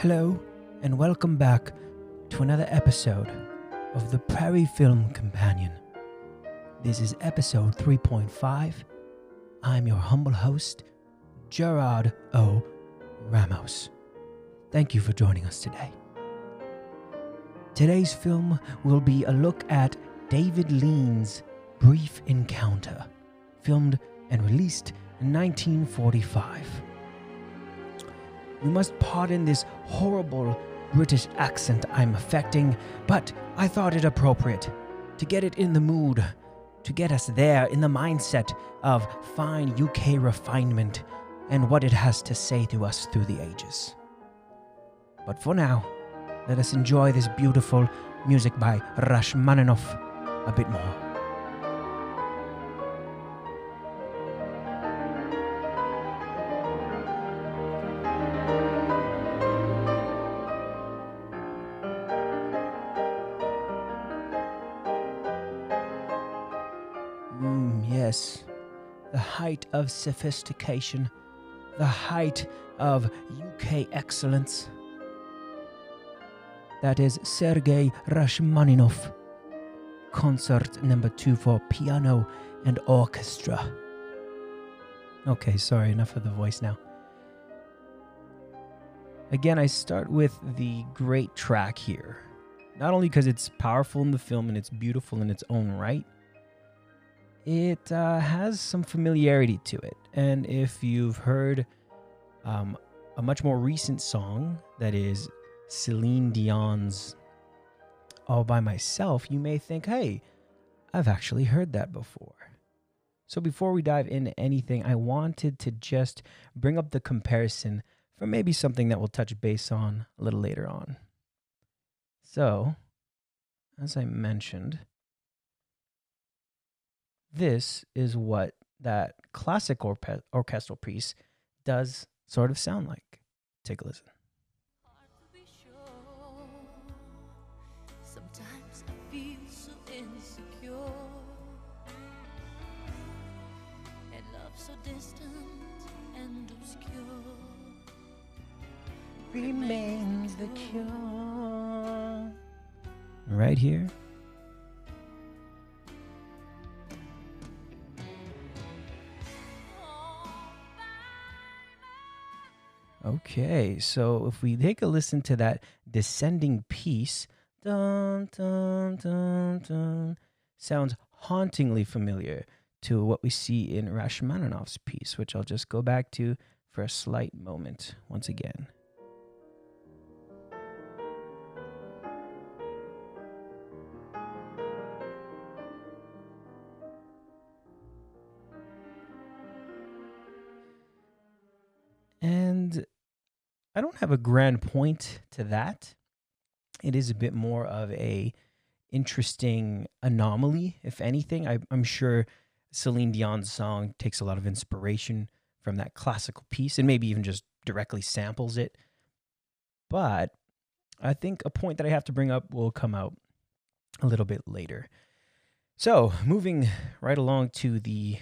Hello, and welcome back to another episode of the Prairie Film Companion. This is episode 3.5. I'm your humble host, Gerard O. Ramos. Thank you for joining us today. Today's film will be a look at David Lean's Brief Encounter, filmed and released in 1945. You must pardon this horrible British accent I'm affecting, but I thought it appropriate to get it in the mood, to get us there in the mindset of fine UK refinement and what it has to say to us through the ages. But for now, let us enjoy this beautiful music by Rachmaninoff a bit more. Of sophistication, the height of UK excellence. That is Sergei Rachmaninoff, Concerto Number Two for piano and orchestra. Okay, sorry, enough of the voice now. Again, I start with the great track here. Not only because it's powerful in the film and it's beautiful in its own right, it uh, has some familiarity to it. And if you've heard um, a much more recent song that is Celine Dion's All by Myself, you may think, hey, I've actually heard that before. So before we dive into anything, I wanted to just bring up the comparison for maybe something that we'll touch base on a little later on. So, as I mentioned, this is what that classic orpe- orchestral piece does sort of sound like. Take a listen. Hard to be sure. Sometimes I feel so insecure. And love so distant and obscure. Remains the cure. Right here. Okay, so if we take a listen to that descending piece, dun, dun, dun, dun, sounds hauntingly familiar to what we see in Rachmaninoff's piece, which I'll just go back to for a slight moment once again. I don't have a grand point to that. It is a bit more of a interesting anomaly, if anything. I, I'm sure Celine Dion's song takes a lot of inspiration from that classical piece and maybe even just directly samples it. But I think a point that I have to bring up will come out a little bit later. So, moving right along to the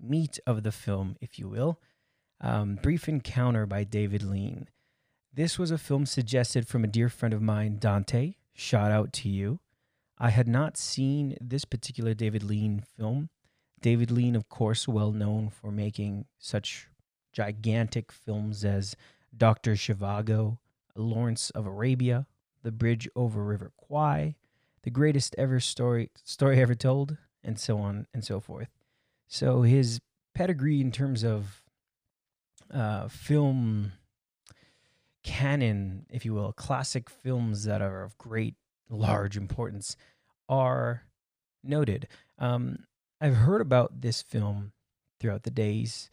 meat of the film, if you will. Um, Brief Encounter by David Lean. This was a film suggested from a dear friend of mine, Dante. Shout out to you. I had not seen this particular David Lean film. David Lean, of course, well known for making such gigantic films as Dr. Zhivago, Lawrence of Arabia, The Bridge over River Kwai, The Greatest Ever Story Story Ever Told, and so on and so forth. So his pedigree in terms of uh, film canon, if you will, classic films that are of great, large importance are noted. Um, I've heard about this film throughout the days,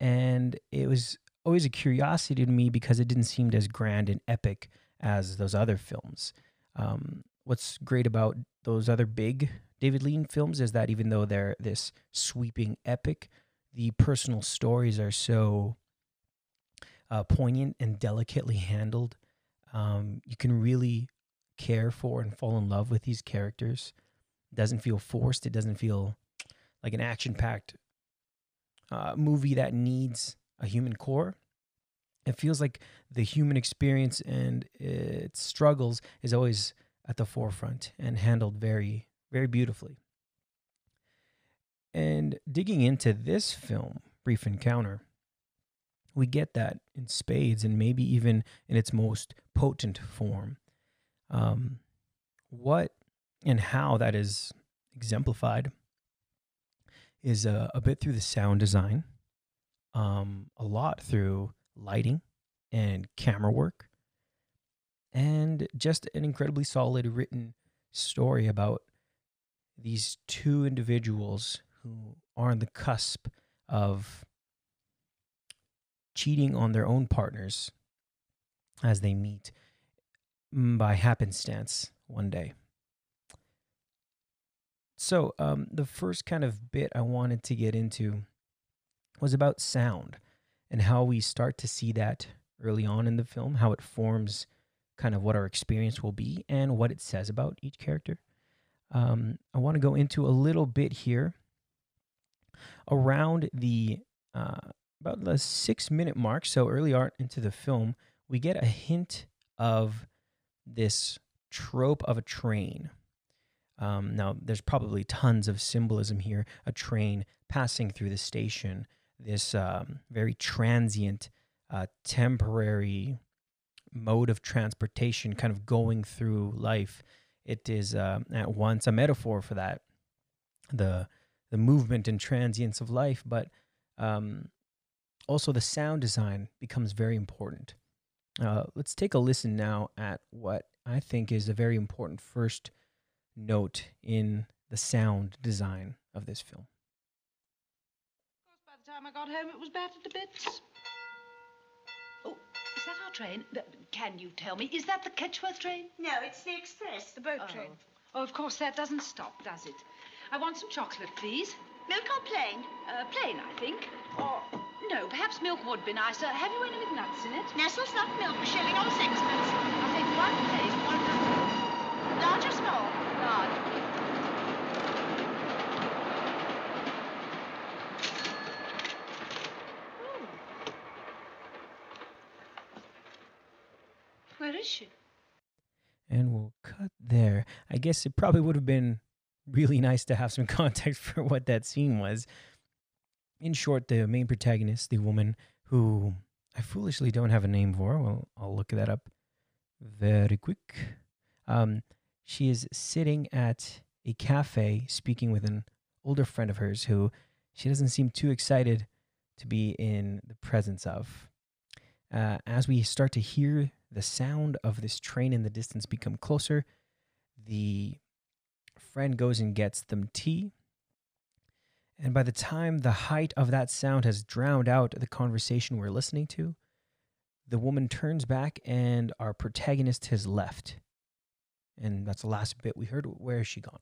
and it was always a curiosity to me because it didn't seem as grand and epic as those other films. Um, what's great about those other big David Lean films is that even though they're this sweeping epic, the personal stories are so uh, poignant and delicately handled. Um, you can really care for and fall in love with these characters. It doesn't feel forced. It doesn't feel like an action packed uh, movie that needs a human core. it feels like the human experience and its struggles is always at the forefront and handled very, very beautifully. And digging into this film, Brief Encounter, we get that in spades and maybe even in its most potent form. Um, what and how that is exemplified is a, a bit through the sound design, um, a lot through lighting and camera work, and just an incredibly solid written story about these two individuals who are on the cusp of cheating on their own partners as they meet mm, by happenstance one day. So, um, the first kind of bit I wanted to get into was about sound and how we start to see that early on in the film, how it forms kind of what our experience will be and what it says about each character. Um, I want to go into a little bit here around the uh, about the six minute mark, so early art into the film, we get a hint of this trope of a train. Um, now, there's probably tons of symbolism here. A train passing through the station, this um, very transient, uh, temporary mode of transportation kind of going through life. It is uh, at once a metaphor for that, the the movement and transience of life, but um, also the sound design becomes very important. Uh, let's take a listen now at what I think is a very important first note in the sound design of this film. Of course, by the time I got home, it was battered to bits. Oh, is that our train? Can you tell me? Is that the Ketchworth train? No, it's the express. The boat Oh. train. Oh, of course, that doesn't stop, does it? I want some chocolate, please. Milk or plain? Uh, plain, I think. Or, no, perhaps milk would be nicer. Have you any with nuts in it? Nestle's not milk, a shilling or sixpence. I'll take one plain, one nut. Large or small? Large. Oh. Where is she? And we'll cut there. I guess it probably would have been really nice to have some context for what that scene was. In short, the main protagonist, the woman who I foolishly don't have a name for, well, I'll look that up very quick. Um, she is sitting at a cafe speaking with an older friend of hers who she doesn't seem too excited to be in the presence of. Uh, as we start to hear the sound of this train in the distance become closer, the friend goes and gets them tea. And by the time the height of that sound has drowned out the conversation we're listening to, the woman turns back and our protagonist has left. And that's the last bit we heard. Where is she gone?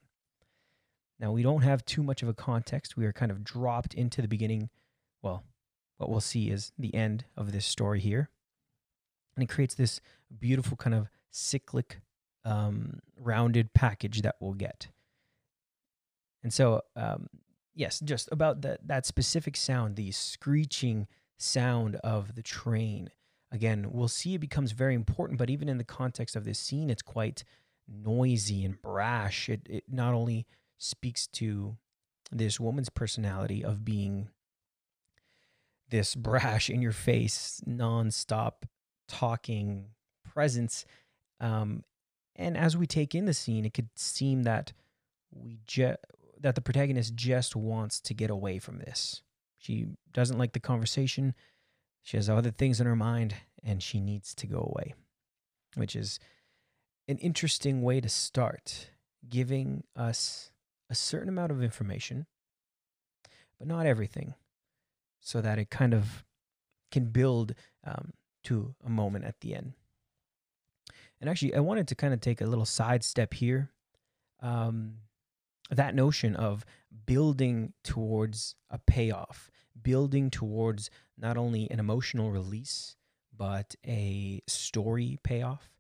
Now, we don't have too much of a context. We are kind of dropped into the beginning. Well, what we'll see is the end of this story here. And it creates this beautiful kind of cyclic, um, rounded package that we'll get. And so, um, yes, just about that that specific sound, the screeching sound of the train. Again, we'll see it becomes very important, but even in the context of this scene, it's quite noisy and brash. It it not only speaks to this woman's personality of being this brash in your face, nonstop talking presence. Um, and as we take in the scene, it could seem that we ju- that the protagonist just wants to get away from this. She doesn't like the conversation. She has other things in her mind, and she needs to go away, which is an interesting way to start, giving us a certain amount of information, but not everything, so that it kind of can build um, to a moment at the end. And actually, I wanted to kind of take a little sidestep here. Um, that notion of building towards a payoff, building towards not only an emotional release, but a story payoff,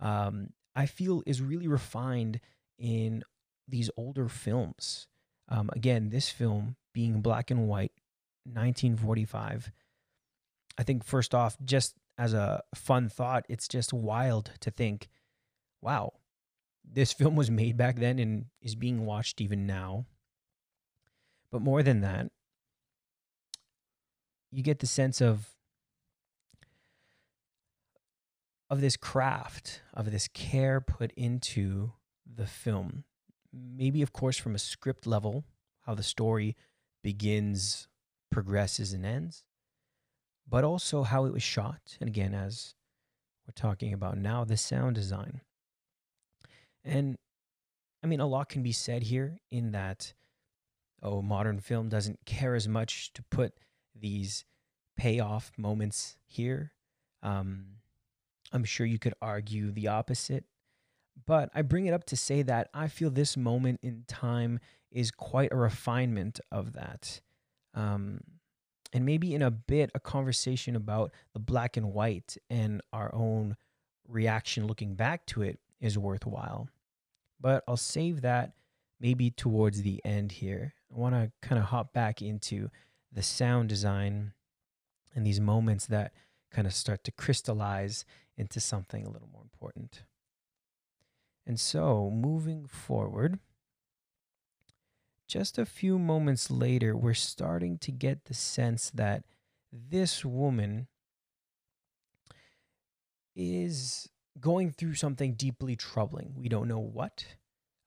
um, I feel is really refined in these older films. Um, again, this film being black and white, 1945. I think first off, just as a fun thought, it's just wild to think, wow, this film was made back then and is being watched even now. But more than that, you get the sense of of this craft, of this care put into the film. Maybe of course from a script level, how the story begins, progresses and ends, but also how it was shot. And again, as we're talking about now, the sound design. And I mean, a lot can be said here in that, oh, modern film doesn't care as much to put these payoff moments here. Um, I'm sure you could argue the opposite. But I bring it up to say that I feel this moment in time is quite a refinement of that. Um, and maybe in a bit, a conversation about the black and white and our own reaction looking back to it is worthwhile. But I'll save that maybe towards the end here. I want to kind of hop back into the sound design and these moments that kind of start to crystallize into something a little more important. And so, moving forward, just a few moments later, we're starting to get the sense that this woman is going through something deeply troubling. We don't know what.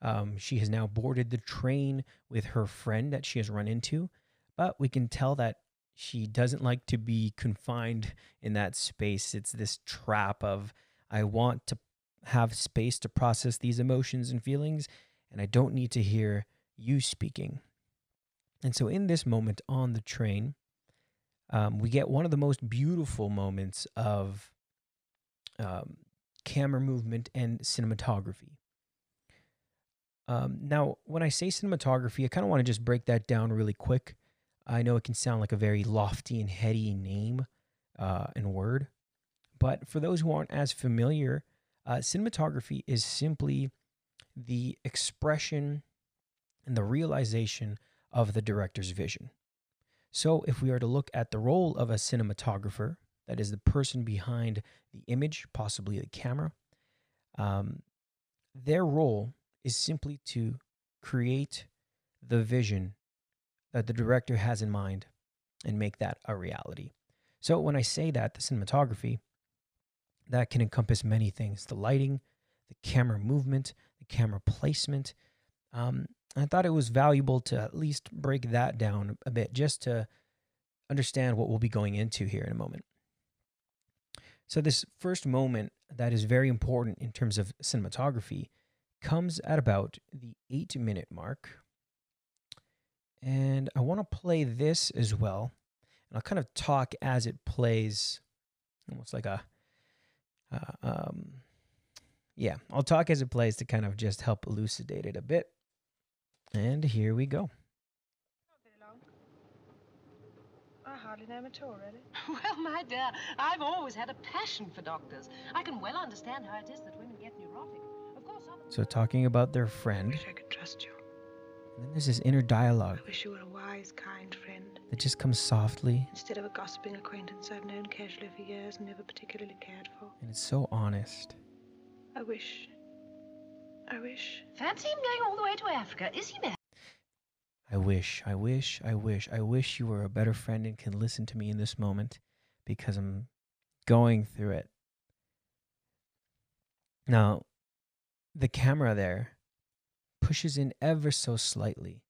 Um, she has now boarded the train with her friend that she has run into, but we can tell that she doesn't like to be confined in that space. It's this trap of, I want to have space to process these emotions and feelings, and I don't need to hear you speaking. And so, in this moment on the train, um, we get one of the most beautiful moments of um, camera movement and cinematography. Um, now, when I say cinematography, I kind of want to just break that down really quick. I know it can sound like a very lofty and heady name uh, and word, but for those who aren't as familiar, uh, cinematography is simply the expression and the realization of the director's vision. So, if we are to look at the role of a cinematographer, that is the person behind the image, possibly the camera, um, their role is simply to create the vision that the director has in mind and make that a reality. So when I say that, the cinematography, that can encompass many things the lighting, the camera movement, the camera placement. Um, I thought it was valuable to at least break that down a bit just to understand what we'll be going into here in a moment. So, this first moment that is very important in terms of cinematography comes at about the eight minute mark. And I want to play this as well. And I'll kind of talk as it plays, almost like a, uh, um, yeah, I'll talk as it plays to kind of just help elucidate it a bit. And here we go. I hardly know him at all, really. Well, my dear, I've always had a passion for doctors. I can well understand how it is that women get neurotic. Of course, some of So, talking about their friend. I friend, wish I could trust you. and then there's this inner dialogue I wish you were a wise, kind friend. that just comes softly Instead of a gossiping acquaintance I've known casually for years and never particularly cared for. and it's so honest. I wish. I wish. Fancy him going all the way to Africa. Is he mad? I wish, I wish, I wish, I wish you were a better friend and can listen to me in this moment because I'm going through it. Now, the camera there pushes in ever so slightly.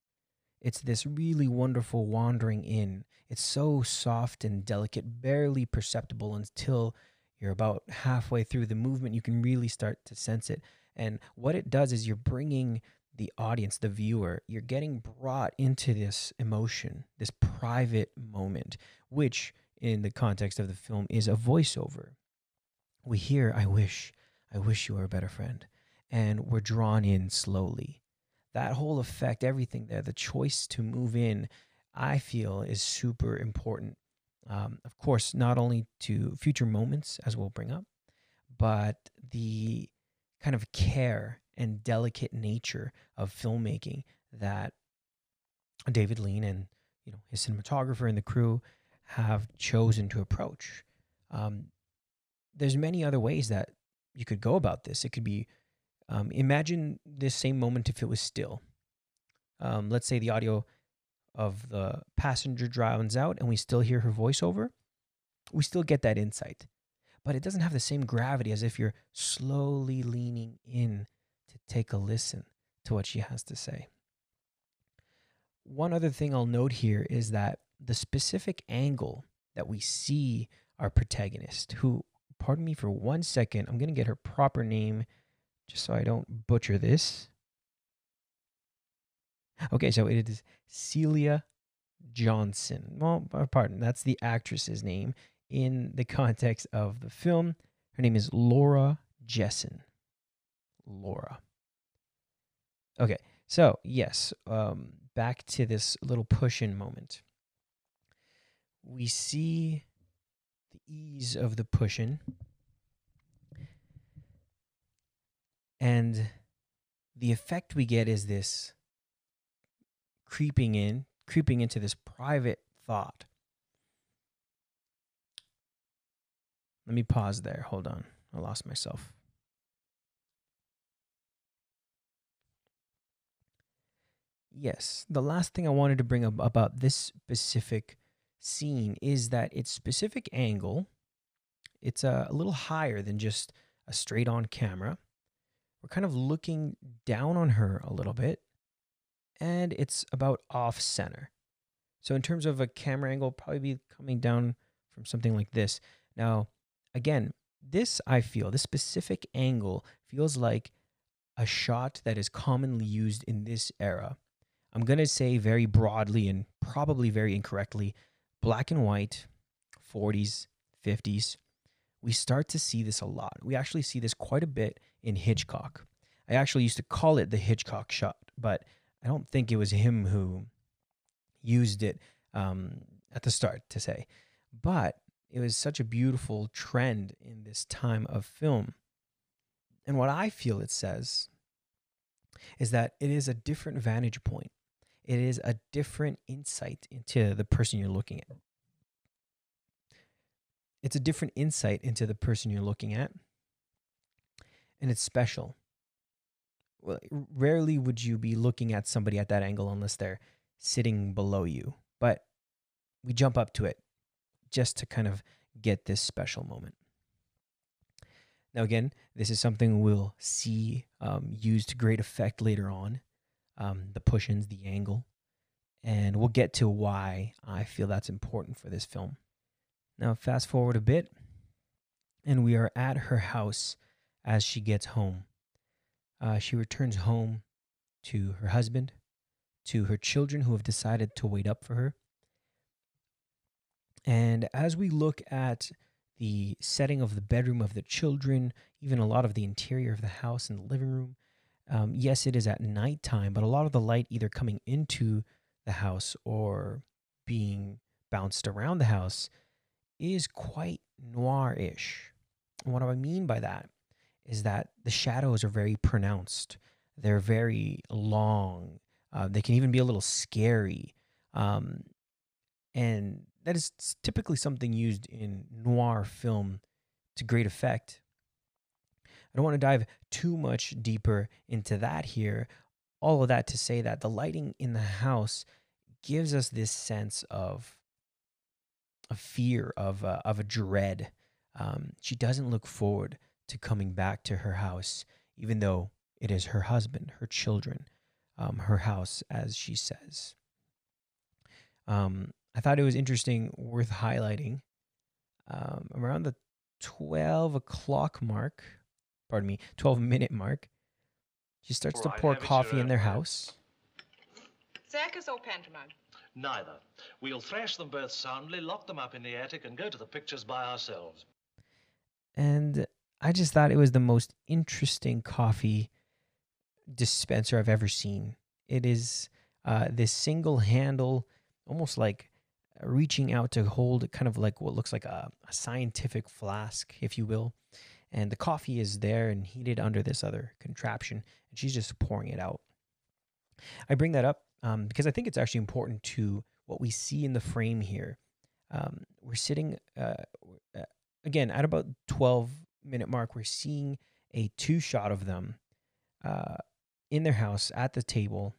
It's this really wonderful wandering in. It's so soft and delicate, barely perceptible until you're about halfway through the movement. You can really start to sense it. And what it does is you're bringing the audience, the viewer, you're getting brought into this emotion, this private moment, which in the context of the film is a voiceover. We hear, I wish, I wish you were a better friend. And we're drawn in slowly. That whole effect, everything there, the choice to move in, I feel is super important. Um, of course, not only to future moments, as we'll bring up, but the kind of care and delicate nature of filmmaking that David Lean and you know his cinematographer and the crew have chosen to approach. Um, there's many other ways that you could go about this. It could be um, imagine this same moment if it was still. Um, let's say the audio of the passenger drowns out and we still hear her voiceover. We still get that insight, but it doesn't have the same gravity as if you're slowly leaning in to take a listen to what she has to say. One other thing I'll note here is that the specific angle that we see our protagonist, who, pardon me for one second, I'm going to get her proper name just so I don't butcher this. Okay, so it is Celia Johnson. Well, uh, pardon, that's the actress's name. In the context of the film, her name is Laura Jesson. Laura. Okay, so yes, um, back to this little push in moment. We see the ease of the push in. And the effect we get is this creeping in, creeping into this private thought. Let me pause there. Hold on. I lost myself. Yes, the last thing I wanted to bring up about this specific scene is that its specific angle, it's a, a little higher than just a straight on camera. We're kind of looking down on her a little bit, and it's about off center. So, in terms of a camera angle, probably be coming down from something like this. Now, again, this I feel, this specific angle feels like a shot that is commonly used in this era. I'm going to say very broadly and probably very incorrectly black and white, 40s, 50s. We start to see this a lot. We actually see this quite a bit in Hitchcock. I actually used to call it the Hitchcock shot, but I don't think it was him who used it um, at the start to say. But it was such a beautiful trend in this time of film. And what I feel it says is that it is a different vantage point. It is a different insight into the person you're looking at. It's a different insight into the person you're looking at. And it's special. Well, rarely would you be looking at somebody at that angle unless they're sitting below you. But we jump up to it just to kind of get this special moment. Now, again, this is something we'll see um, used to great effect later on um, the push ins, the angle. And we'll get to why I feel that's important for this film. Now, fast forward a bit, and we are at her house as she gets home. Uh, she returns home to her husband, to her children who have decided to wait up for her. And as we look at the setting of the bedroom of the children, even a lot of the interior of the house and the living room, um, yes, it is at nighttime, but a lot of the light either coming into the house or being bounced around the house is quite noir ish. And what do I mean by that is that the shadows are very pronounced, they're very long, uh, they can even be a little scary. Um, and that is typically something used in noir film to great effect. I don't want to dive too much deeper into that here. All of that to say that the lighting in the house gives us this sense of a fear, of a, of a dread. Um, she doesn't look forward to coming back to her house, even though it is her husband, her children, um, her house, as she says. Um, I thought it was interesting, worth highlighting. Um, around the 12 o'clock mark, pardon me, 12 minute mark, she starts All to pour coffee in their own way. house. Circus or pantomime? Neither. We'll thrash them both soundly, lock them up in the attic, and go to the pictures by ourselves. And I just thought it was the most interesting coffee dispenser I've ever seen. It is uh, this single handle, almost like reaching out to hold kind of like what looks like a, a scientific flask, if you will. And the coffee is there and heated under this other contraption, and she's just pouring it out. I bring that up um, because I think it's actually important to what we see in the frame here. Um, we're sitting uh, uh, again, at about 12 minute mark, we're seeing a two shot of them uh, in their house at the table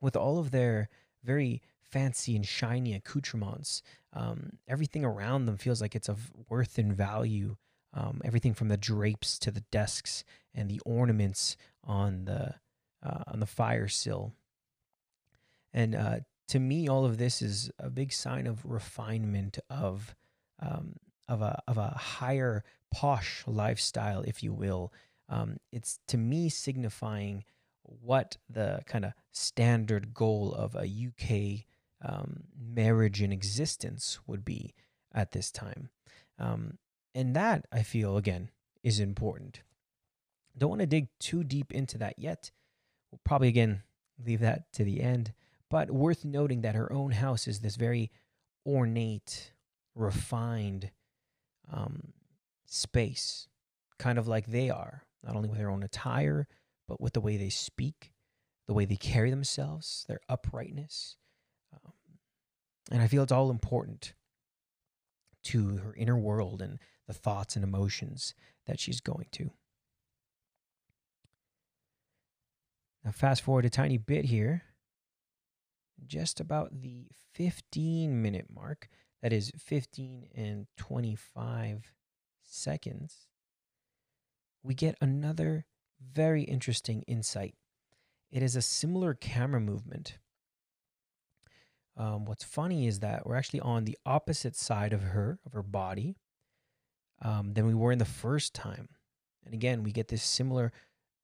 with all of their very fancy and shiny accoutrements. Um, everything around them feels like it's of worth and value. Um, everything from the drapes to the desks and the ornaments on the uh, on the fire sill. And uh, to me, all of this is a big sign of refinement of um, of a of a higher posh lifestyle, if you will. Um, it's to me signifying what the kind of standard goal of a UK um, marriage in existence would be at this time. Um, and that I feel again is important. Don't want to dig too deep into that yet. We'll probably again leave that to the end. But worth noting that her own house is this very ornate, refined um, space, kind of like they are, not only with their own attire, but with the way they speak, the way they carry themselves, their uprightness. And I feel it's all important to her inner world and the thoughts and emotions that she's going to. Now, fast forward a tiny bit here, just about the 15 minute mark, that is 15 and 25 seconds, we get another very interesting insight. It is a similar camera movement. Um, what's funny is that we're actually on the opposite side of her, of her body, um, than we were in the first time. And again, we get this similar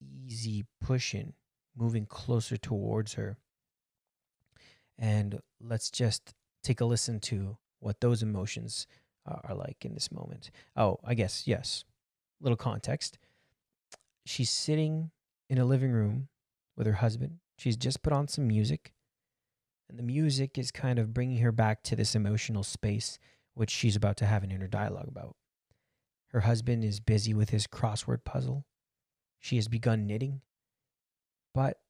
easy push in, moving closer towards her. And let's just take a listen to what those emotions are like in this moment. Oh, I guess, yes. Little context. She's sitting in a living room with her husband. She's just put on some music. The music is kind of bringing her back to this emotional space, which she's about to have an inner dialogue about. Her husband is busy with his crossword puzzle. She has begun knitting. But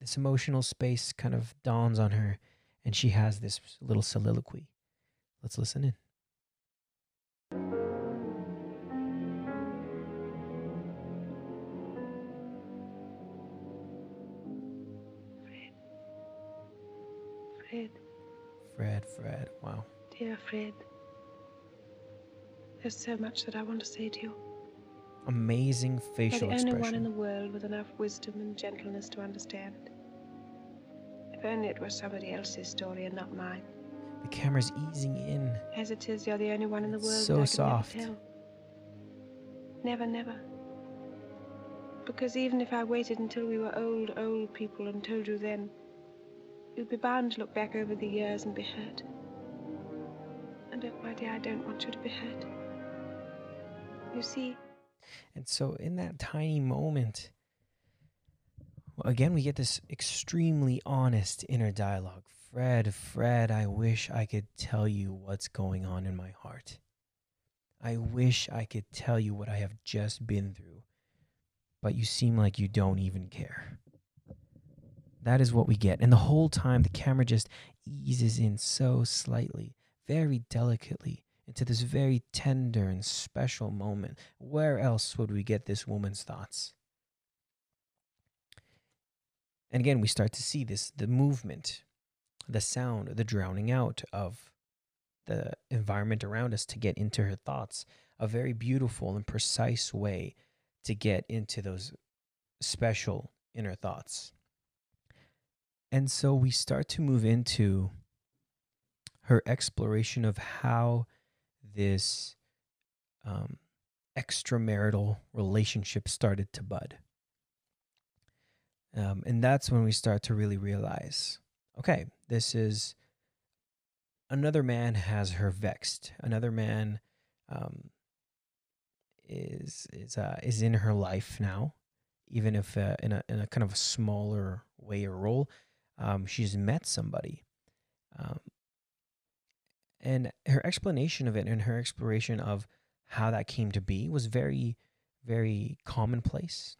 this emotional space kind of dawns on her, and she has this little soliloquy. Let's listen in. Fred, Fred, wow. dear Fred, there's so much that I want to say to you. Amazing You're facial the only one in the world with enough wisdom and gentleness to understand. If only it were somebody else's story and not mine. The camera's easing in. As it is, you're the only one in the world so that I can soft. never tell. Never, never. Because even if I waited until we were old, old people and told you then, you'd be bound to look back over the years and be hurt. And my dear, I don't want you to be hurt. You see, And so, in that tiny moment, again, we get this extremely honest inner dialogue. Fred, Fred, I wish I could tell you what's going on in my heart. I wish I could tell you what I have just been through, but you seem like you don't even care. That is what we get. And the whole time, the camera just eases in so slightly, very delicately, into this very tender and special moment. Where else would we get this woman's thoughts? And again, we start to see this the movement, the sound, the drowning out of the environment around us to get into her thoughts. A very beautiful and precise way to get into those special inner thoughts. And so we start to move into her exploration of how this um, extramarital relationship started to bud. Um, and that's when we start to really realize okay, this is another man has her vexed. Another man um, is is uh, is in her life now, even if uh, in a in a kind of a smaller way or role. Um, she's met somebody, um, and her explanation of it and her exploration of how that came to be was very very commonplace.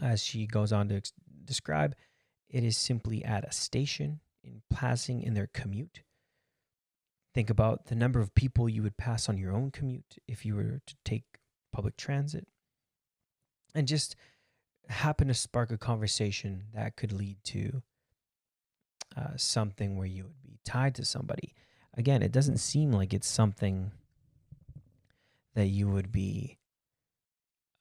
As she goes on to ex- describe, it is simply at a station in passing in their commute think about the number of people you would pass on your own commute if you were to take public transit, and just happen to spark a conversation that could lead to uh, something where you would be tied to somebody. Again, it doesn't seem like it's something that you would be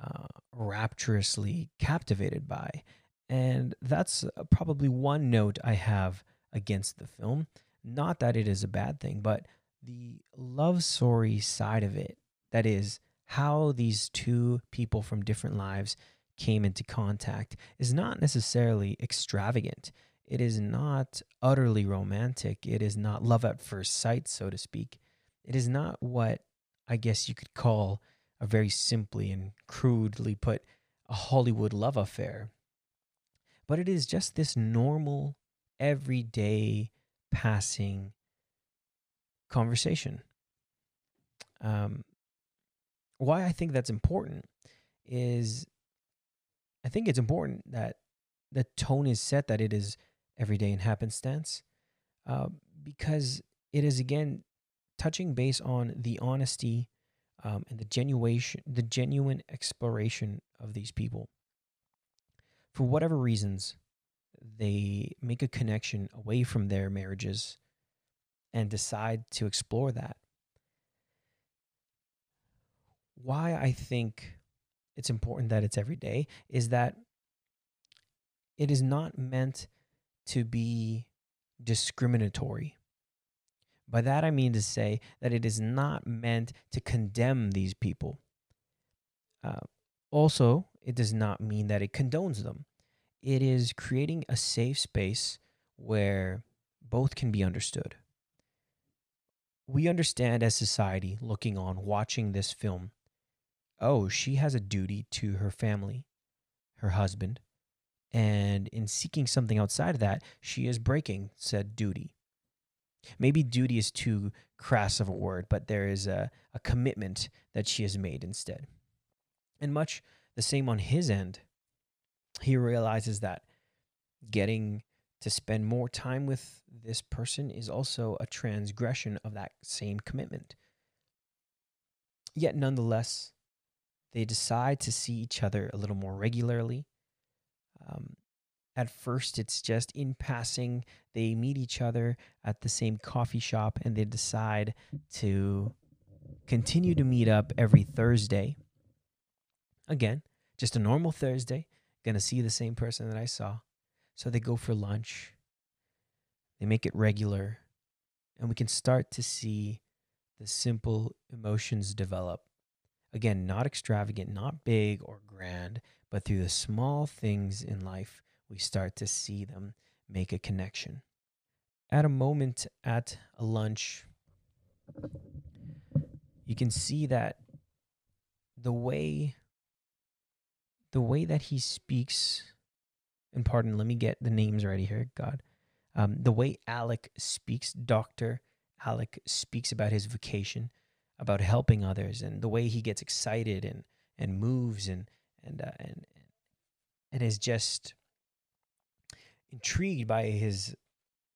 uh, rapturously captivated by. And that's uh, probably one note I have against the film. Not that it is a bad thing, but the love story side of it, that is, how these two people from different lives came into contact, is not necessarily extravagant. It is not utterly romantic. It is not love at first sight, so to speak. It is not what I guess you could call a very simply and crudely put a Hollywood love affair. But it is just this normal, everyday passing conversation. Um, why I think that's important is I think it's important that the tone is set that it is everyday and happenstance uh, because it is again touching base on the honesty um, and the genuine the genuine exploration of these people. For whatever reasons they make a connection away from their marriages and decide to explore that. Why i think it's important that it's every day is that it is not meant to be discriminatory by that I mean to say that it is not meant to condemn these people. Uh, also, it does not mean that it condones them. It is creating a safe space where both can be understood. We understand as society looking on, watching this film, oh, she has a duty to her family, her husband, and in seeking something outside of that, she is breaking said duty. Maybe duty is too crass of a word, but there is a, a commitment that she has made instead. And much the same on his end, he realizes that getting to spend more time with this person is also a transgression of that same commitment. Yet, nonetheless, they decide to see each other a little more regularly. Um, at first, it's just in passing. They meet each other at the same coffee shop and they decide to continue to meet up every Thursday. Again, just a normal Thursday. Gonna see the same person that I saw. So they go for lunch. They make it regular. And we can start to see the simple emotions develop. Again, not extravagant, not big or grand, but through the small things in life we start to see them make a connection. At a moment at a lunch, you can see that the way the way that he speaks and pardon let me get the names ready here god um, the way alec speaks dr alec speaks about his vocation about helping others and the way he gets excited and and moves and and uh, and and is just intrigued by his,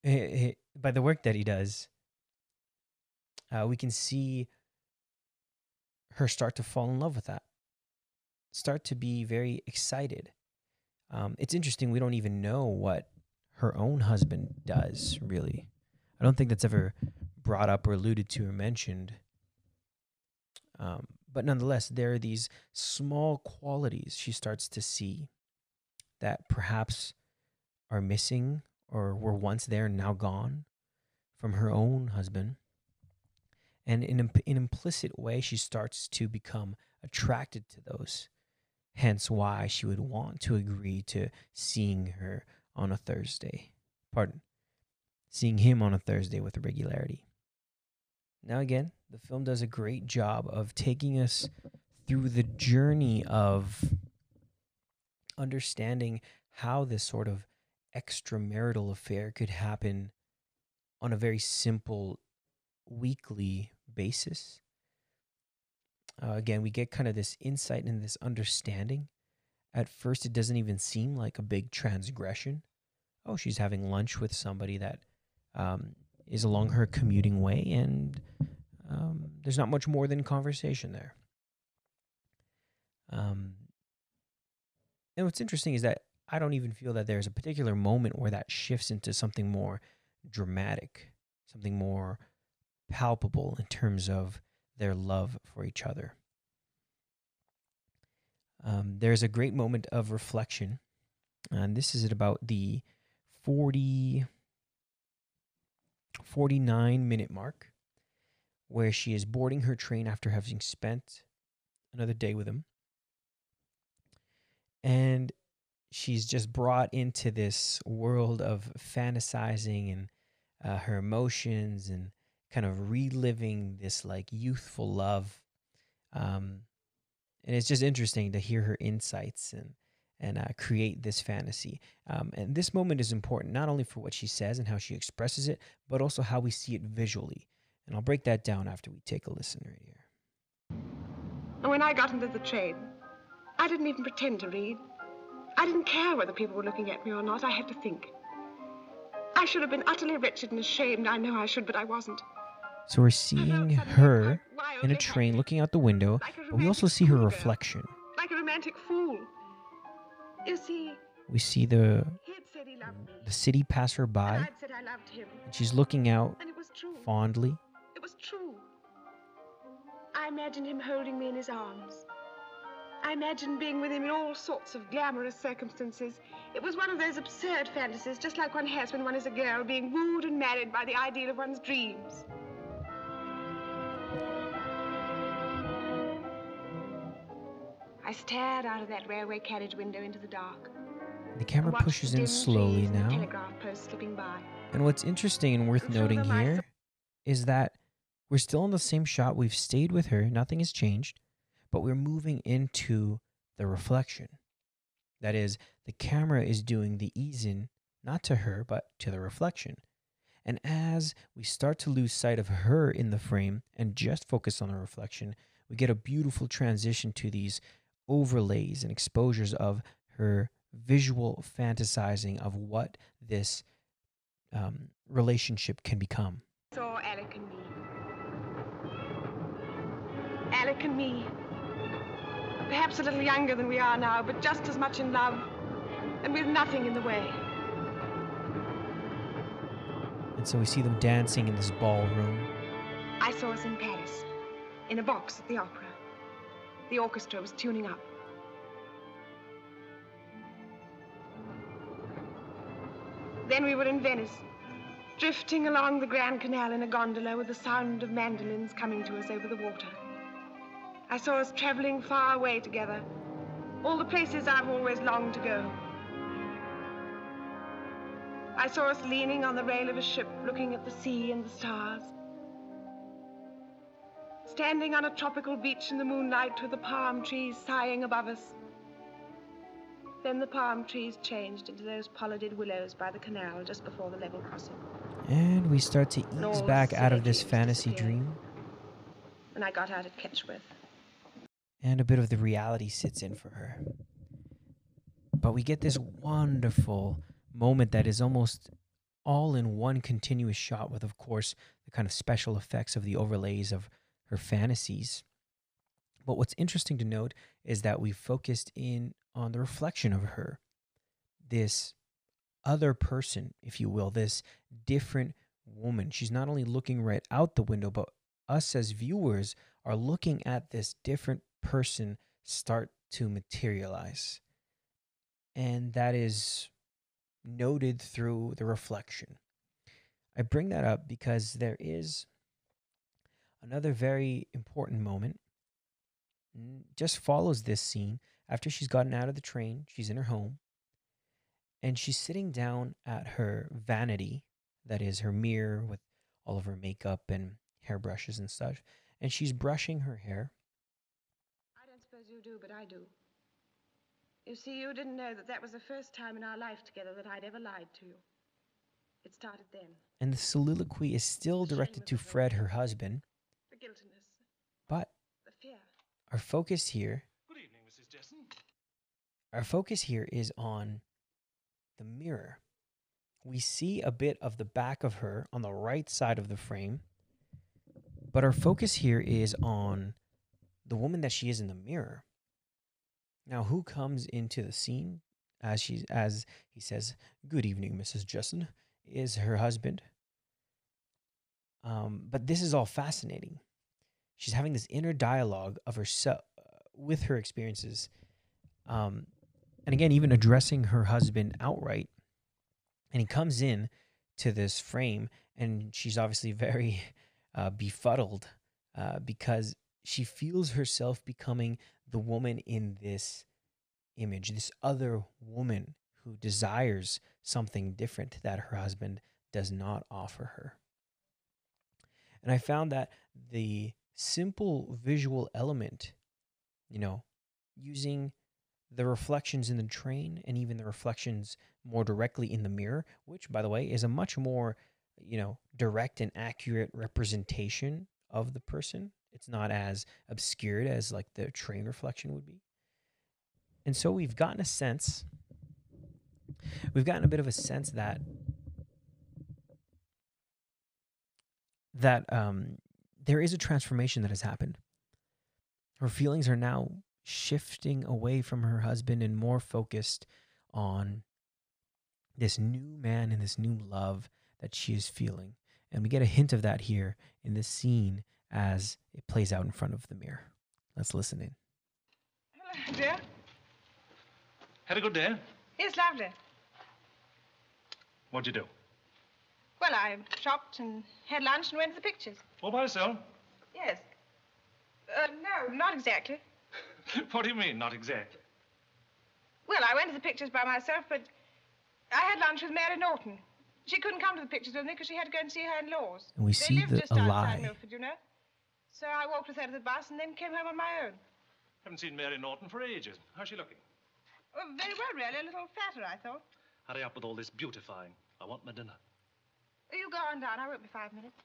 hi- by the work that he does. Uh, we can see her start to fall in love with that, start to be very excited. Um, it's interesting. We don't even know what her own husband does, really. I don't think that's ever brought up or alluded to or mentioned. Um, but nonetheless, there are these small qualities she starts to see that perhaps are missing or were once there and now gone from her own husband. And in an implicit way, she starts to become attracted to those. Hence, why she would want to agree to seeing her on a Thursday. Pardon, seeing him on a Thursday with regularity. Now, again, the film does a great job of taking us through the journey of understanding how this sort of extramarital affair could happen on a very simple weekly basis. Uh, again, we get kind of this insight and this understanding. At first, it doesn't even seem like a big transgression. Oh, she's having lunch with somebody that um, is along her commuting way, and um, there's not much more than conversation there. Um, and what's interesting is that I don't even feel that there's a particular moment where that shifts into something more dramatic, something more palpable in terms of their love for each other. Um, there's a great moment of reflection, and this is at about the 40, 49 minute mark, where she is boarding her train after having spent another day with him. And she's just brought into this world of fantasizing and uh, her emotions and kind of reliving this like youthful love. Um, and it's just interesting to hear her insights and and uh, create this fantasy. Um, and this moment is important not only for what she says and how she expresses it, but also how we see it visually. And I'll break that down after we take a listen right here. And when I got into the train, I didn't even pretend to read. I didn't care whether people were looking at me or not. I had to think. I should have been utterly wretched and ashamed. I know I should, but I wasn't. So we're seeing her in a train looking out the window, but we also see her reflection. Like a romantic fool. You see, We see the said he loved me. the city pass her And by, I'd said I loved him. and she's looking out And it was true. fondly. It was true. I imagined him holding me in his arms. I imagined being with him in all sorts of glamorous circumstances. It was one of those absurd fantasies, just like one has when one is a girl, being wooed and married by the ideal of one's dreams. I stared out of that railway carriage window into the dark. The camera pushes in slowly now. telegraph post slipping by. And what's interesting and worth noting here is that we're still in the same shot. We've stayed with her, nothing has changed, but we're moving into the reflection. That is, the camera is doing the ease in, not to her, but to the reflection. And as we start to lose sight of her in the frame and just focus on the reflection, we get a beautiful transition to these overlays and exposures of her visual fantasizing of what this um, relationship can become. saw Alec and me. Alec and me. Perhaps a little younger than we are now, but just as much in love, and with nothing in the way. And so we see them dancing in this ballroom. I saw us in Paris, in a box at the opera. The orchestra was tuning up. Then we were in Venice, drifting along the Grand Canal in a gondola with the sound of mandolins coming to us over the water. I saw us traveling far away together, all the places I've always longed to go. I saw us leaning on the rail of a ship, looking at the sea and the stars. Standing on a tropical beach in the moonlight with the palm trees sighing above us. Then the palm trees changed into those pollarded willows by the canal just before the level crossing. And we start to ease back out of this fantasy dream. And I got out at Ketchworth. and a bit of the reality sits in for her. But we get this wonderful moment that is almost all in one continuous shot, with, of course, the kind of special effects of the overlays of her fantasies. But what's interesting to note is that we focused in on the reflection of her, this other person, if you will, this different woman. She's not only looking right out the window, but us as viewers are looking at this different person start to materialize. And that is noted through the reflection. I bring that up because there is another very important moment. Just follows this scene after she's gotten out of the train, she's in her home, and she's sitting down at her vanity, that is her mirror with all of her makeup and hairbrushes and stuff, and she's brushing her hair. I don't suppose you do, but I do. You see, you didn't know that that was the first time in our life together that I'd ever lied to you. It started then. And the soliloquy is still directed to Fred, her husband, guiltiness, but the fear. our focus here, Good evening, Mrs. Jesson. our focus here is on the mirror, we see a bit of the back of her on the right side of the frame, but our focus here is on the woman that she is in the mirror. Now, who comes into the scene as she as he says, "Good evening, Mrs. Jesson," is her husband. Um, but this is all fascinating. She's having this inner dialogue of herself with her experiences, um, and again, even addressing her husband outright. And he comes in to this frame, and she's obviously very uh, befuddled uh, because she feels herself becoming the woman in this image, this other woman who desires something different that her husband does not offer her. And I found that the simple visual element, you know, using the reflections in the train and even the reflections more directly in the mirror, which, by the way, is a much more, you know, direct and accurate representation of the person. It's not as obscured as like the train reflection would be. And so we've gotten a sense, we've gotten a bit of a sense that that um, there is a transformation that has happened. Her feelings are now shifting away from her husband and more focused on this new man and this new love that she is feeling. And we get a hint of that here in this scene as it plays out in front of the mirror. Let's listen in. Hello, dear. Had a good day? It's lovely. What'd you do? Well, I shopped and had lunch and went to the pictures. All by yourself? Yes. Uh, no, not exactly. what do you mean, not exactly? Well, I went to the pictures by myself, but I had lunch with Mary Norton. She couldn't come to the pictures with me because she had to go and see her in-laws. And we they see live the- just a outside lie. Milford, you know. So I walked with her to the bus and then came home on my own. Haven't seen Mary Norton for ages. How's she looking? Oh, very well, really. A little fatter, I thought. Hurry up with all this beautifying. I want my dinner. You go on down. I won't be five minutes.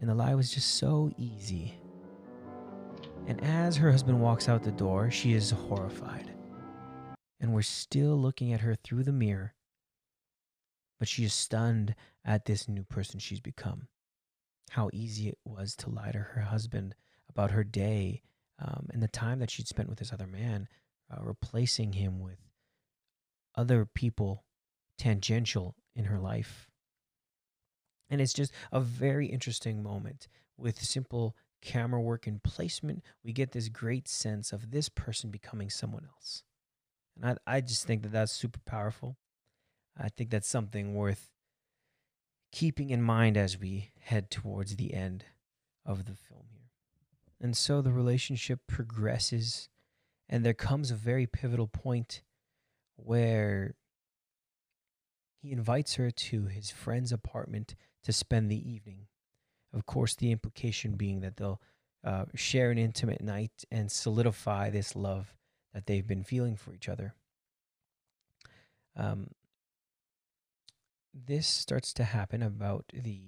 And the lie was just so easy. And as her husband walks out the door, she is horrified. And we're still looking at her through the mirror. But she is stunned at this new person she's become. How easy it was to lie to her husband about her day um, and the time that she'd spent with this other man, uh, replacing him with other people tangential in her life. And it's just a very interesting moment with simple camera work and placement. We get this great sense of this person becoming someone else. And I, I just think that that's super powerful. I think that's something worth keeping in mind as we head towards the end of the film here. And so the relationship progresses, and there comes a very pivotal point where he invites her to his friend's apartment to spend the evening. Of course, the implication being that they'll uh, share an intimate night and solidify this love that they've been feeling for each other. Um, this starts to happen about the,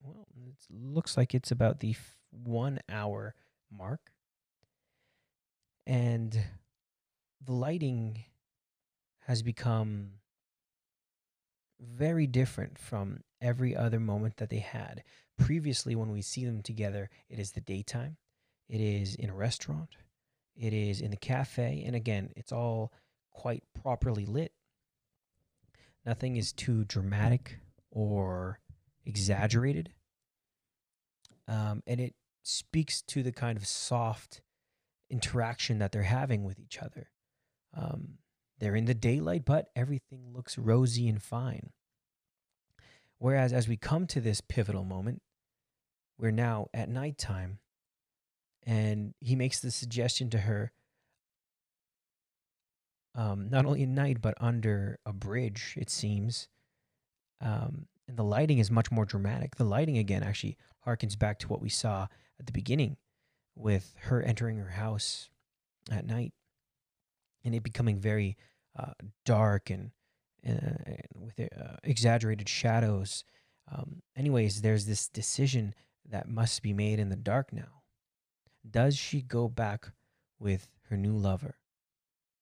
well, it looks like it's about the f- one hour mark. And the lighting has become very different from every other moment that they had. Previously, when we see them together, it is the daytime, it is in a restaurant, it is in the cafe, and again, it's all quite properly lit. Nothing is too dramatic or exaggerated. Um, and it speaks to the kind of soft interaction that they're having with each other. Um, they're in the daylight, but everything looks rosy and fine. Whereas as we come to this pivotal moment, we're now at nighttime, and he makes the suggestion to her um, not only at night, but under a bridge, it seems. Um, and the lighting is much more dramatic. The lighting, again, actually harkens back to what we saw at the beginning with her entering her house at night and it becoming very uh, dark and, uh, and with uh, exaggerated shadows. Um, anyways, there's this decision that must be made in the dark now. Does she go back with her new lover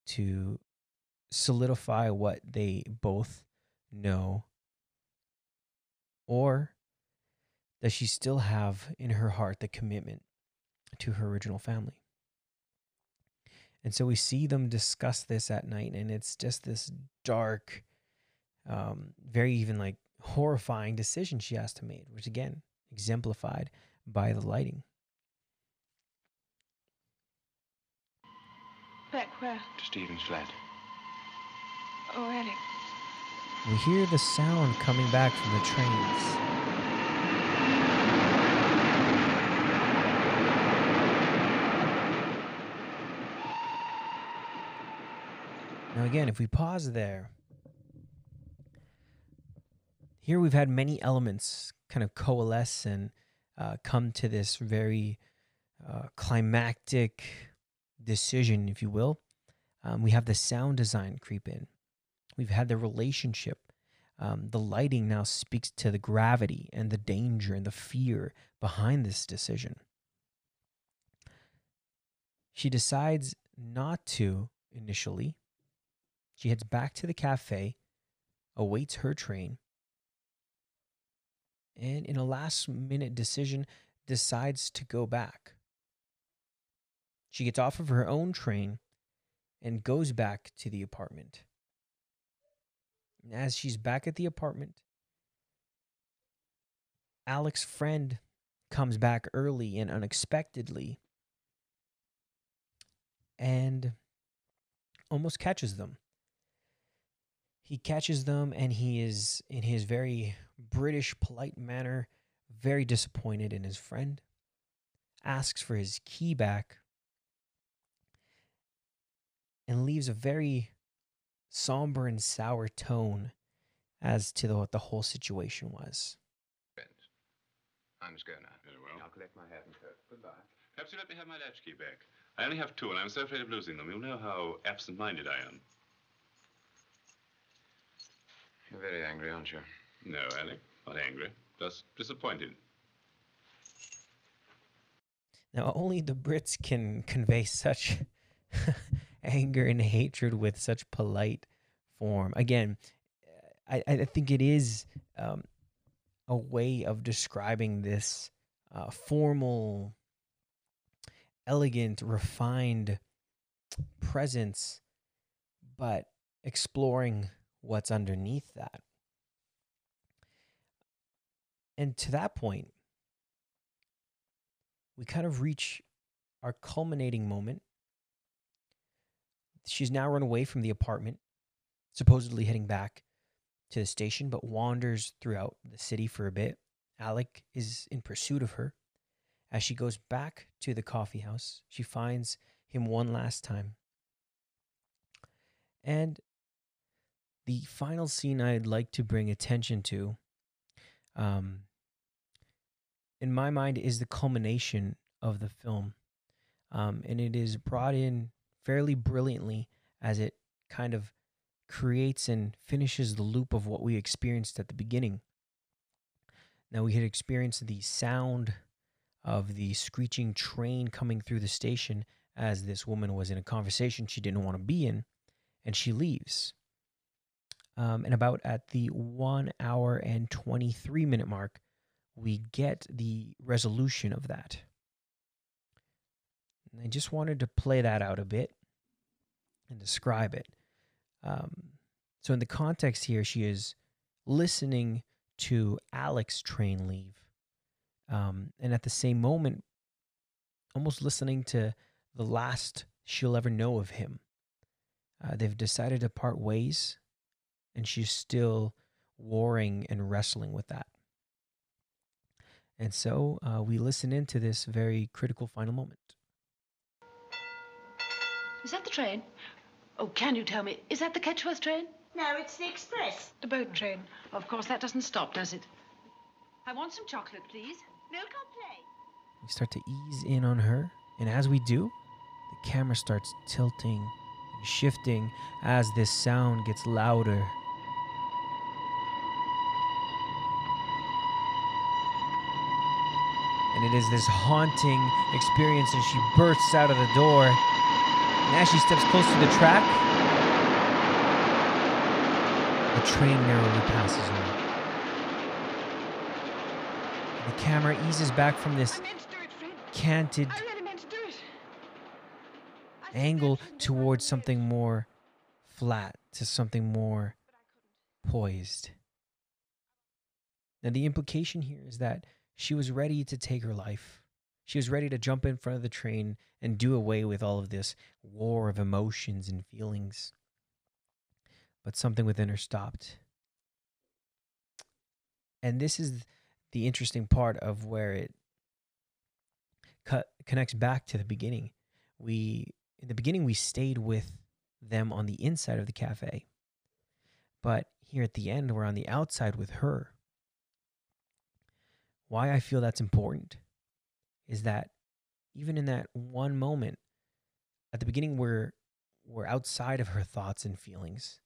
to solidify what they both know? Or does she still have in her heart the commitment to her original family? And so we see them discuss this at night, and it's just this dark, um, very even like horrifying decision she has to make, which again, exemplified by the lighting. Back where? To Stephen's flat. Oh, Alec. We hear the sound coming back from the trains. Now, again, if we pause there, here we've had many elements kind of coalesce and uh, come to this very uh, climactic decision, if you will. Um, we have the sound design creep in. We've had the relationship. Um, the lighting now speaks to the gravity and the danger and the fear behind this decision. She decides not to initially. She heads back to the cafe, awaits her train, and in a last minute decision, decides to go back. She gets off of her own train and goes back to the apartment. And as she's back at the apartment, Alec's friend comes back early and unexpectedly and almost catches them. He catches them and he is, in his very British, polite manner, very disappointed in his friend, asks for his key back, and leaves a very somber and sour tone as to the, what the whole situation was. Friends. I must go now. Very well. I'll collect my hat and coat. Goodbye. Perhaps you let me have my latchkey back. I only have two, and I'm so afraid of losing them. You know how absent-minded I am. You're very angry, aren't you? No, Alec, not angry. Just disappointed. Now, only the Brits can convey such anger and hatred with such polite form. Again, I, I think it is um, a way of describing this uh, formal, elegant, refined presence, but exploring what's underneath that. And to that point, we kind of reach our culminating moment. She's now run away from the apartment, supposedly heading back to the station, but wanders throughout the city for a bit. Alec is in pursuit of her. As she goes back to the coffee house, she finds him one last time. And the final scene I'd like to bring attention to, um, in my mind, is the culmination of the film. Um, and it is brought in fairly brilliantly as it kind of creates and finishes the loop of what we experienced at the beginning. Now, we had experienced the sound of the screeching train coming through the station as this woman was in a conversation she didn't want to be in, and she leaves. Um, and about at the one hour and 23 minute mark, we get the resolution of that. And I just wanted to play that out a bit and describe it. Um, so, in the context here, she is listening to Alec's train leave. Um, and at the same moment, almost listening to the last she'll ever know of him. Uh, they've decided to part ways, and she's still warring and wrestling with that. And so uh, we listen into this very critical final moment. Is that the train? Oh, can you tell me, is that the Ketchworth train? No, it's the express. The boat train. Of course, that doesn't stop, does it? I want some chocolate, please. Milk or plain? We start to ease in on her, and as we do, the camera starts tilting and shifting as this sound gets louder. And it is this haunting experience, and she bursts out of the door. And as she steps close to the track, the train narrowly passes her. The camera eases back from this I meant to do it, Fred. canted I really meant to do it. I said angle that from the towards something more flat, to something more but I couldn't. poised. Now, the implication here is that she was ready to take her life. She was ready to jump in front of the train and do away with all of this war of emotions and feelings. But something within her stopped. And this is the interesting part of where it cut, connects back to the beginning. We in the beginning we stayed with them on the inside of the cafe. But here at the end, we're on the outside with her. Why I feel that's important is that even in that one moment, at the beginning, we're, we're outside of her thoughts and feelings.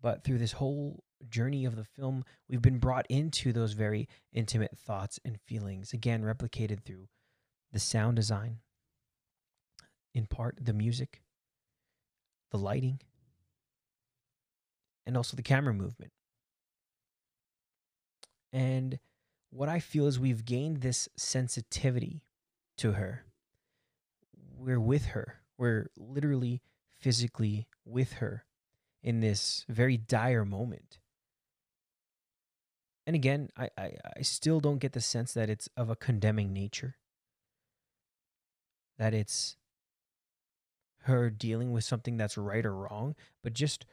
But through this whole journey of the film, we've been brought into those very intimate thoughts and feelings, again, replicated through the sound design, in part, the music, the lighting, and also the camera movement. And what I feel is we've gained this sensitivity to her. We're with her. We're literally physically with her in this very dire moment. And again, I, I, I still don't get the sense that it's of a condemning nature, that it's her dealing with something that's right or wrong, but just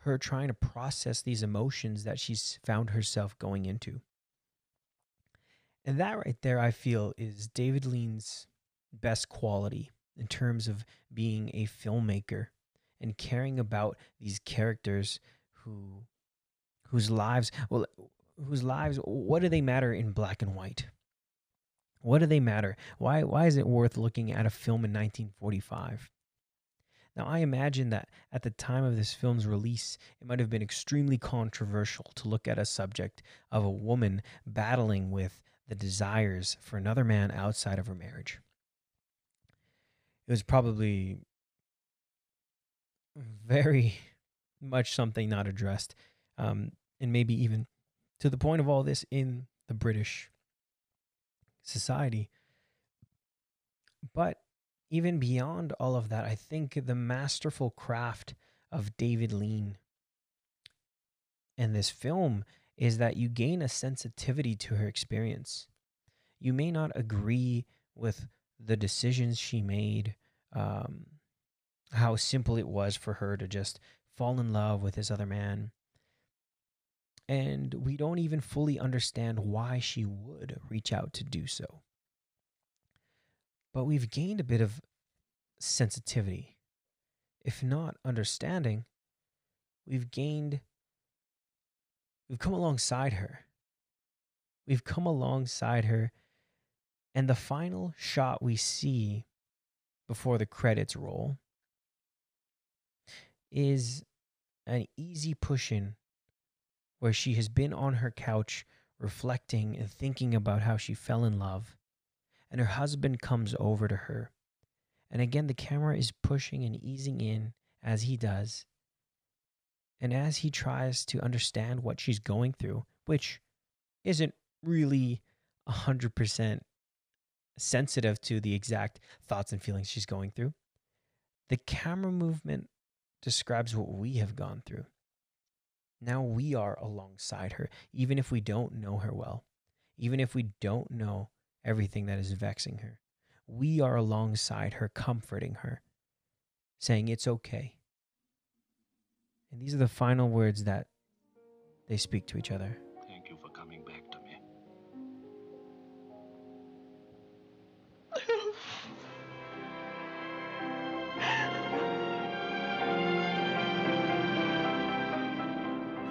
her trying to process these emotions that she's found herself going into. And that right there, I feel, is David Lean's best quality in terms of being a filmmaker and caring about these characters who whose lives well whose lives what do they matter in black and white? What do they matter? Why why is it worth looking at a film in 1945 now, I imagine that at the time of this film's release, it might have been extremely controversial to look at a subject of a woman battling with the desires for another man outside of her marriage. It was probably very much something not addressed, um, and maybe even to the point of all this in the British society. But even beyond all of that, I think the masterful craft of David Lean and this film is that you gain a sensitivity to her experience. You may not agree with the decisions she made, um, how simple it was for her to just fall in love with this other man. And we don't even fully understand why she would reach out to do so but we've gained a bit of sensitivity. If not understanding, we've gained, we've come alongside her. We've come alongside her, and the final shot we see before the credits roll is an easy push in where she has been on her couch reflecting and thinking about how she fell in love and her husband comes over to her. And again, the camera is pushing and easing in as he does. And as he tries to understand what she's going through, which isn't really 100% sensitive to the exact thoughts and feelings she's going through, the camera movement describes what we have gone through. Now we are alongside her, even if we don't know her well, even if we don't know everything that is vexing her. We are alongside her, comforting her, saying it's okay. And these are the final words that they speak to each other. Thank you for coming back to me.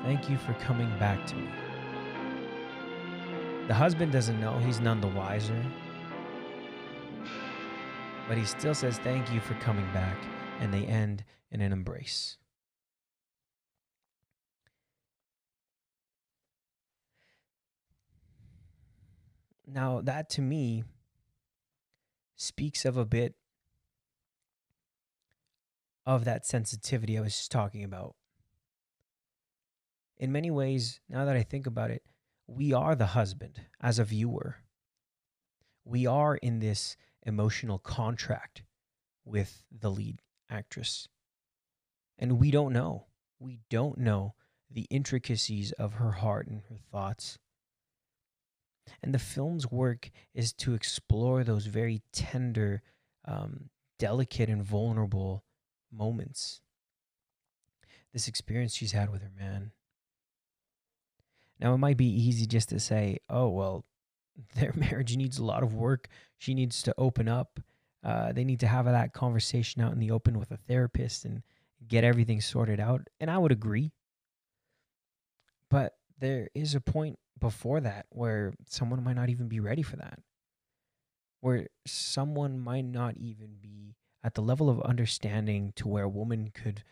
Thank you for coming back to me. The husband doesn't know, he's none the wiser. But he still says, Thank you for coming back. And they end in an embrace. Now, that to me speaks of a bit of that sensitivity I was just talking about. in many ways, now that I think about it, we are the husband as a viewer. We are in this emotional contract with the lead actress. And we don't know. We don't know the intricacies of her heart and her thoughts. And the film's work is to explore those very tender, um, delicate, and vulnerable moments. This experience she's had with her man. Now, it might be easy just to say, oh, well, their marriage needs a lot of work. She needs to open up. Uh, they need to have that conversation out in the open with a therapist and get everything sorted out. And I would agree. But there is a point before that where someone might not even be ready for that, where someone might not even be at the level of understanding to where a woman could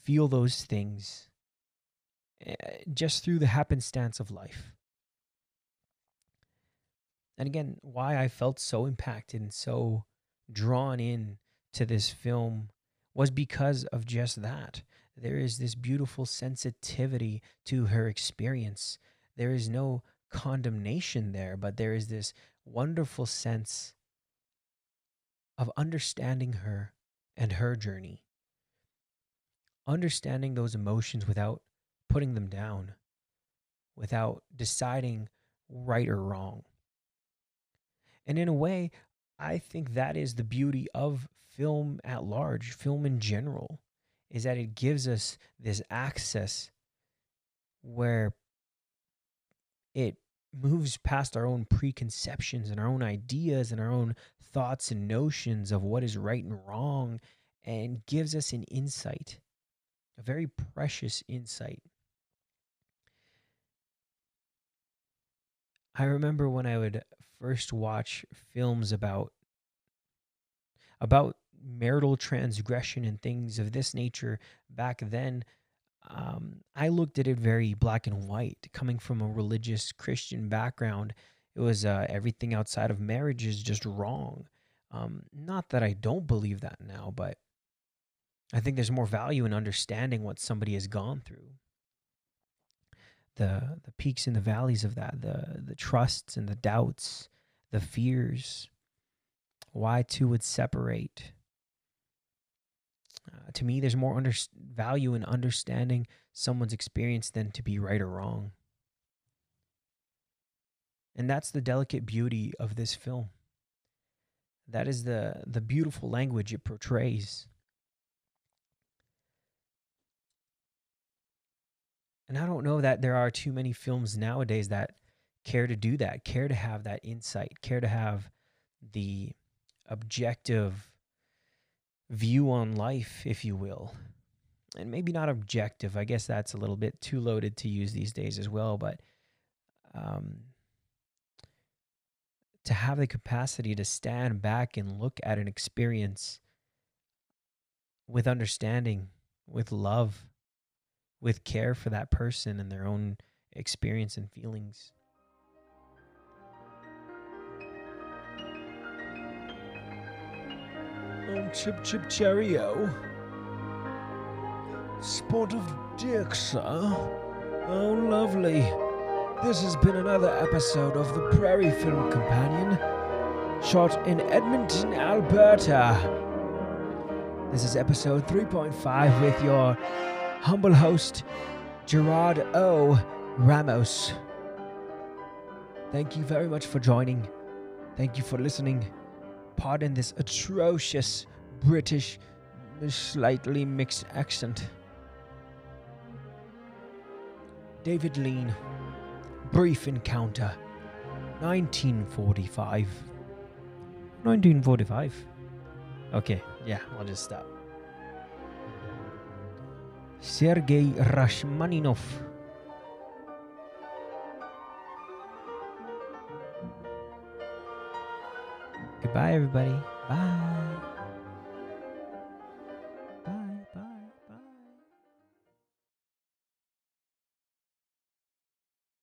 feel those things eh, just through the happenstance of life. And again, why I felt so impacted and so drawn in to this film was because of just that. There is this beautiful sensitivity to her experience. There is no condemnation there, but there is this wonderful sense of understanding her and her journey. Understanding those emotions without putting them down, without deciding right or wrong. And in a way, I think that is the beauty of film at large, film in general, is that it gives us this access where it moves past our own preconceptions and our own ideas and our own thoughts and notions of what is right and wrong and gives us an insight, a very precious insight. I remember when I would first watch films about about marital transgression and things of this nature back then um, i looked at it very black and white. Coming from a religious christian background it was uh, everything outside of marriage is just wrong. Um, not that i don't believe that now but i think there's more value in understanding what somebody has gone through. The the peaks and the valleys of that the the trusts and the doubts the fears. Why two would separate Uh, to me there's more under- value in understanding someone's experience than to be right or wrong. And that's the delicate beauty of this film. That is the the beautiful language it portrays. And i don't know that there are too many films nowadays that care to do that care to have that insight care to have the objective view on life, if you will. And maybe not objective. I guess that's a little bit too loaded to use these days as well. But um, to have the capacity to stand back and look at an experience with understanding, with love, with care for that person and their own experience and feelings. Oh, chip chip cheerio. Sport of sir. Oh, lovely. This has been another episode of the Prairie Film Companion, shot in Edmonton, Alberta. This is episode 3.5 with your humble host, Gerard O. Ramos. Thank you very much for joining. Thank you for listening. Pardon this atrocious British, slightly mixed accent. David Lean, Brief Encounter, 1945. 1945. Okay, yeah, I'll just stop. Sergei Rachmaninov. Goodbye, everybody. Bye.